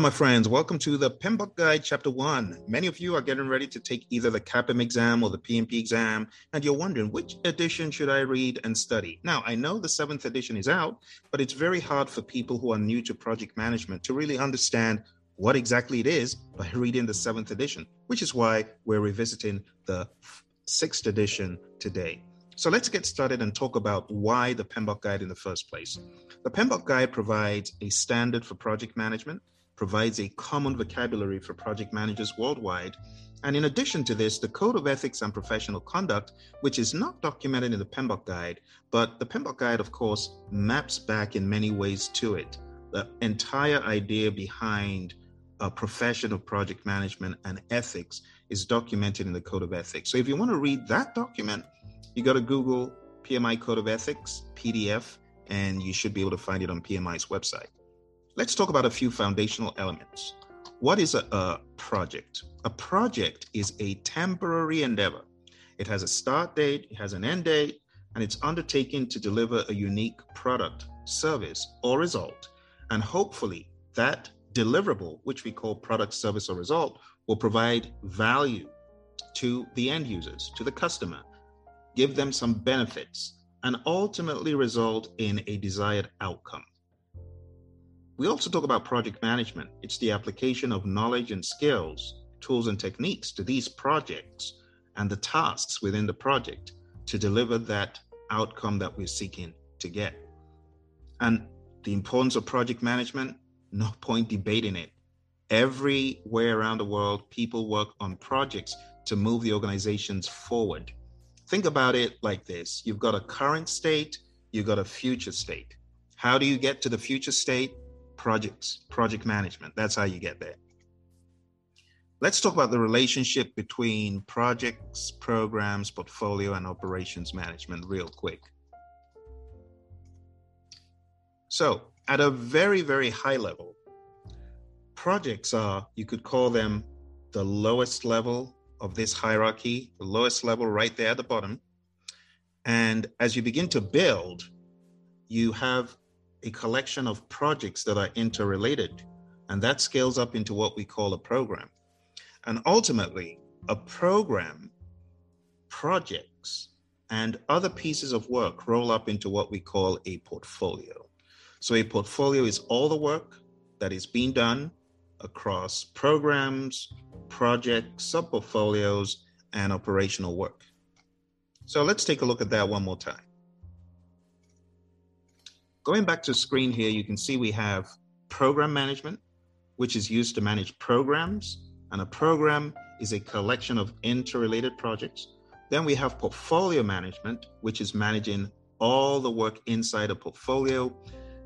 My friends. Welcome to the PMBOK Guide, Chapter 1. Many of you are getting ready to take either the CAPM exam or the PMP exam, and you're wondering which edition should I read and study? Now, I know the seventh edition is out, but it's very hard for people who are new to project management to really understand what exactly it is by reading the seventh edition, which is why we're revisiting the sixth edition today. So let's get started and talk about why the PMBOK Guide in the first place. The PMBOK Guide provides a standard for project management provides a common vocabulary for project managers worldwide. And in addition to this, the Code of Ethics and Professional Conduct, which is not documented in the PMBOK Guide, but the PMBOK Guide, of course, maps back in many ways to it. The entire idea behind a profession of project management and ethics is documented in the Code of Ethics. So if you want to read that document, you got to Google PMI Code of Ethics, PDF, and you should be able to find it on PMI's website. Let's talk about a few foundational elements. What is a, a, project? A project is a temporary endeavor. It has a start date, it has an end date, and it's undertaken to deliver a unique product, service, or result. And hopefully, that deliverable, which we call product, service, or result, will provide value to the end users, to the customer, give them some benefits, and ultimately result in a desired outcome. We also talk about project management. It's the application of knowledge and skills, tools and techniques to these projects and the tasks within the project to deliver that outcome that we're seeking to get. And the importance of project management, no point debating it. Everywhere around the world, people work on projects to move the organizations forward. Think about it like this you've got a current state, you've got a future state. How do you get to the future state? Projects, project management. That's how you get there. Let's talk about the relationship between projects, programs, portfolio, and operations management real quick. So, at a very, very high level, projects are, you could call them the lowest level of this hierarchy, the lowest level right there at the bottom. And as you begin to build, you have a collection of projects that are interrelated, and that scales up into what we call a program. And ultimately, a program, projects, and other pieces of work roll up into what we call a portfolio. So, a portfolio is all the work that is being done across programs, projects, sub portfolios, and operational work. So, let's take a look at that one more time. Going back to screen here, you can see we have program management, which is used to manage programs. And a program is a collection of interrelated projects. Then we have portfolio management, which is managing all the work inside a portfolio.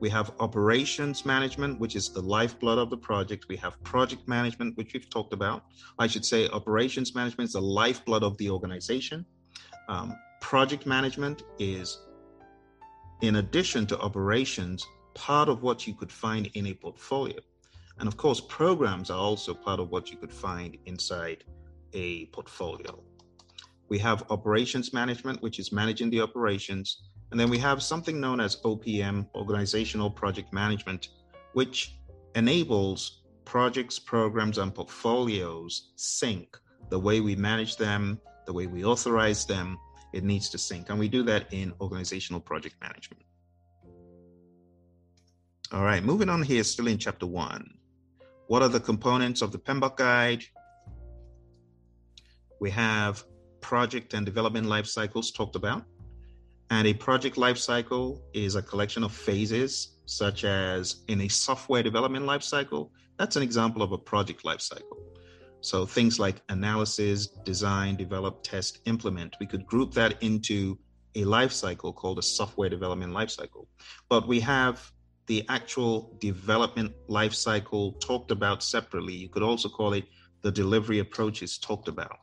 We have operations management, which is the lifeblood of the project. We have project management, which we've talked about. I should say operations management is the lifeblood of the organization. Um, project management is in addition to operations, part of what you could find in a portfolio. And of course, programs are also part of what you could find inside a portfolio. We have operations management, which is managing the operations. And then we have something known as OPM, Organizational Project Management, which enables projects, programs, and portfolios sync the way we manage them, the way we authorize them, it needs to sync. And we do that in organizational project management. All right, moving on here, still in chapter one. What are the components of the PMBOK guide? We have project and development life cycles talked about. And a project life cycle is a collection of phases, such as in a software development life cycle. That's an example of a project life cycle. So things like analysis, design, develop, test, implement, we could group that into a life cycle called a software development life cycle. But we have the actual development life cycle talked about separately. You could also call it the delivery approaches talked about.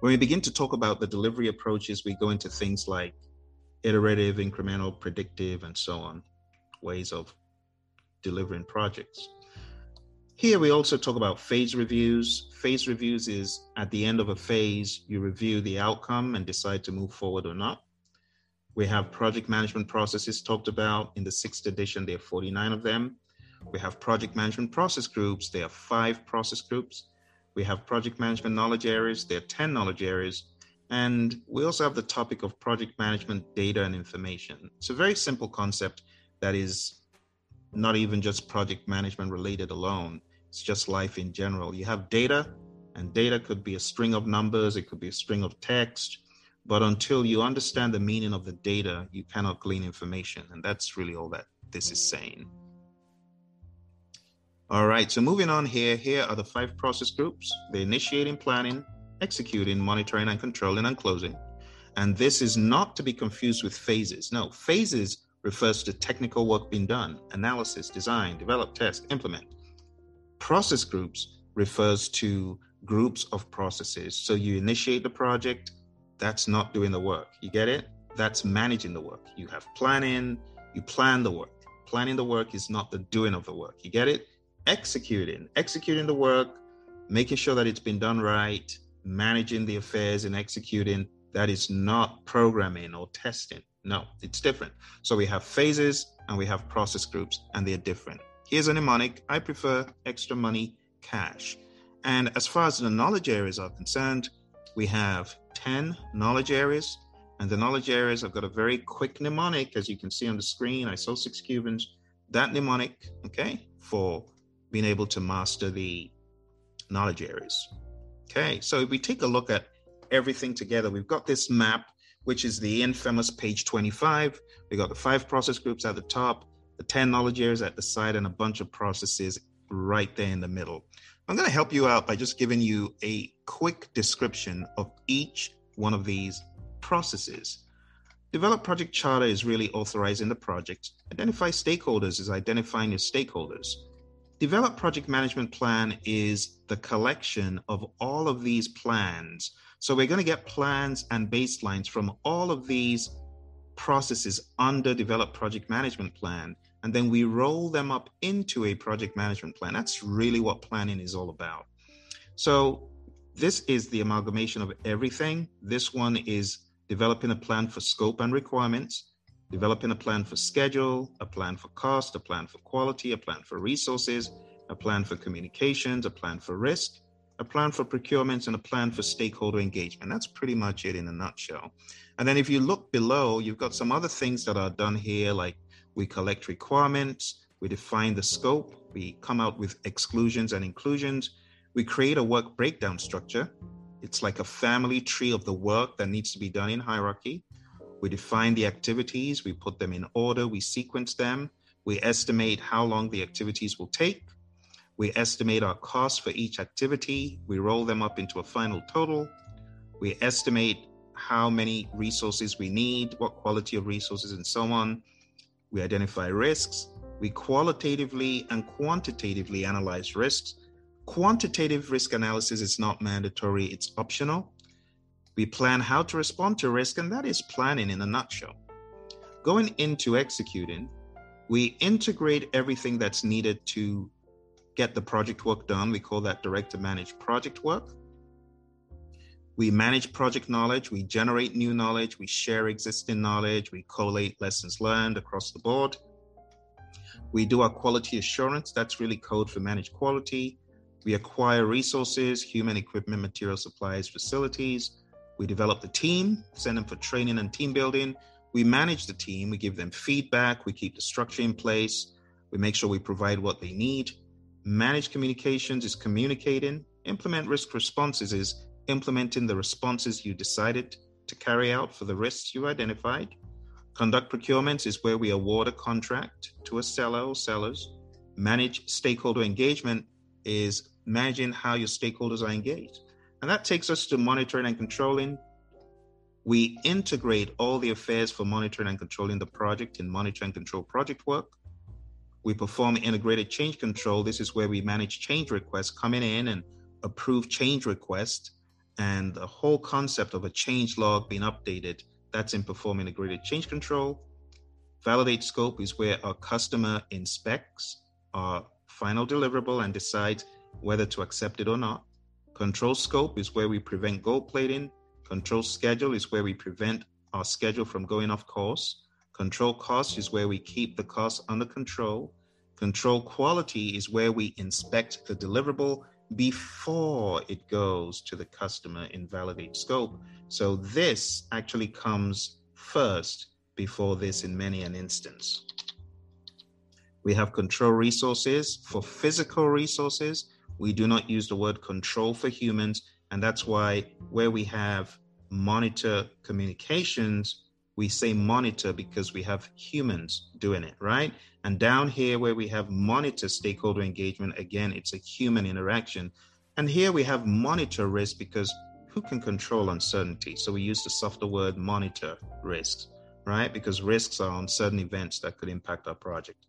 When we begin to talk about the delivery approaches, we go into things like iterative, incremental, predictive, and so on, ways of delivering projects. Here we also talk about phase reviews. Phase reviews is at the end of a phase, you review the outcome and decide to move forward or not. We have project management processes talked about in the sixth edition, there are 49 of them. We have project management process groups. There are five process groups. We have project management knowledge areas. There are 10 knowledge areas. And we also have the topic of project management data and information. It's a very simple concept that is not even just project management related alone. It's just life in general. You have data, and data could be a string of numbers, it could be a string of text. But until you understand the meaning of the data, you cannot glean information. And that's really all that this is saying. All right, so moving on here, here are the five process groups the initiating, planning, executing, monitoring, and controlling, and closing. And this is not to be confused with phases. No, phases refers to technical work being done analysis, design, develop, test, implement. Process groups refers to groups of processes. So you initiate the project, that's not doing the work. You get it? That's managing the work. You have planning, you plan the work. Planning the work is not the doing of the work. You get it? Executing, executing the work, making sure that it's been done right, managing the affairs and executing, that is not programming or testing. No, it's different. So we have phases and we have process groups, and they're different. Here's a mnemonic I prefer extra money cash. And as far as the knowledge areas are concerned, we have 10 knowledge areas. And the knowledge areas, I've got a very quick mnemonic, as you can see on the screen. I saw six Cubans. That mnemonic, okay, for being able to master the knowledge areas. Okay, so if we take a look at everything together, we've got this map, which is the infamous page 25. We've got the five process groups at the top, the 10 knowledge areas at the side, and a bunch of processes right there in the middle. I'm going to help you out by just giving you a quick description of each one of these processes. Develop project charter is really authorizing the project. Identify stakeholders is identifying your stakeholders. Develop project management plan is the collection of all of these plans. So we're going to get plans and baselines from all of these processes under develop project management plan and then we roll them up into a project management plan. That's really what planning is all about. So, this is the amalgamation of everything. This one is developing a plan for scope and requirements, developing a plan for schedule, a plan for cost, a plan for quality, a plan for resources, a plan for communications, a plan for risk, a plan for procurements, and a plan for stakeholder engagement. That's pretty much it in a nutshell. And then if you look below, you've got some other things that are done here, like we collect requirements, we define the scope, we come out with exclusions and inclusions, we create a work breakdown structure. It's like a family tree of the work that needs to be done in hierarchy. We define the activities, we put them in order, we sequence them, we estimate how long the activities will take. We estimate our costs for each activity. We roll them up into a final total. We estimate how many resources we need, what quality of resources, and so on. We identify risks. We qualitatively and quantitatively analyze risks. Quantitative risk analysis is not mandatory, it's optional. We plan how to respond to risk, and that is planning in a nutshell. Going into executing, we integrate everything that's needed to get the project work done. We call that direct to manage project work. We manage project knowledge, we generate new knowledge, we share existing knowledge, we collate lessons learned across the board. We do our quality assurance, that's really code for managed quality. We acquire resources, human equipment, material supplies, facilities. We develop the team, send them for training and team building. We manage the team, we give them feedback, we keep the structure in place, we make sure we provide what they need. Manage communications is communicating. Implement risk responses is implementing the responses you decided to carry out for the risks you identified. Conduct procurements is where we award a contract to a seller or sellers. Manage stakeholder engagement is managing how your stakeholders are engaged. And that takes us to monitoring and controlling. We integrate all the affairs for monitoring and controlling the project in monitor and control project work. We perform integrated change control. This is where we manage change requests coming in and approve change requests and the whole concept of a change log being updated that's in perform integrated change control. Validate scope is where our customer inspects our final deliverable and decides whether to accept it or not. Control scope is where we prevent gold plating. Control schedule is where we prevent our schedule from going off course. Control cost is where we keep the cost under control. Control quality is where we inspect the deliverable before it goes to the customer in validate scope. So this actually comes first before this in many an instance. We have control resources for physical resources. We do not use the word control for humans. And that's why where we have monitor communications, we say monitor because we have humans doing it, right? And down here where we have monitor stakeholder engagement, again, it's a human interaction. And here we have monitor risk because who can control uncertainty? So we use the softer word monitor risks, right? Because risks are uncertain events that could impact our project.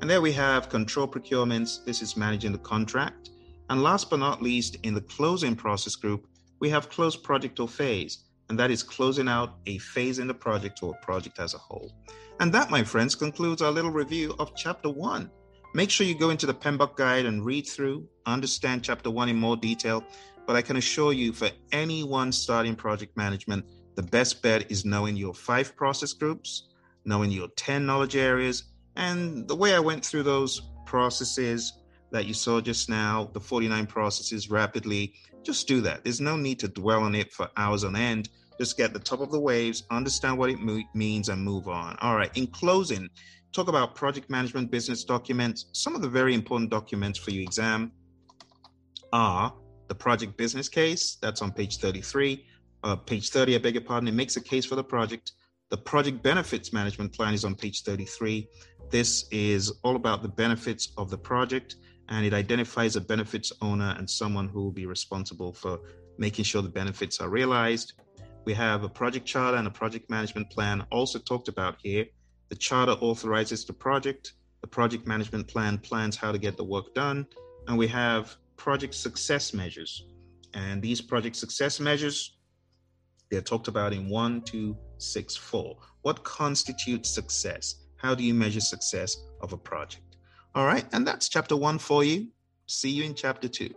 And there we have control procurements. This is managing the contract. And last but not least, in the closing process group, we have close project or phase, and that is closing out a phase in the project or project as a whole. And that, my friends, concludes our little review of chapter one. Make sure you go into the PMBOK guide and read through, understand chapter one in more detail. But I can assure you, for anyone starting project management, the best bet is knowing your five process groups, knowing your 10 knowledge areas, and the way I went through those processes that you saw just now, the 49 processes rapidly, just do that. There's no need to dwell on it for hours on end. Just get the top of the waves, understand what it mo- means, and move on. All right. In closing, talk about project management business documents. Some of the very important documents for your exam are the project business case, that's on page 33. Uh, page 30, I beg your pardon, it makes a case for the project. The project benefits management plan is on page 33. This is all about the benefits of the project and it identifies a benefits owner and someone who will be responsible for making sure the benefits are realized. We have a project charter and a project management plan also talked about here. The charter authorizes the project, the project management plan plans how to get the work done, and we have project success measures. And these project success measures, they're talked about in one, two, six, four. What constitutes success? How do you measure success of a project? All right, and that's chapter one for you. See you in chapter two.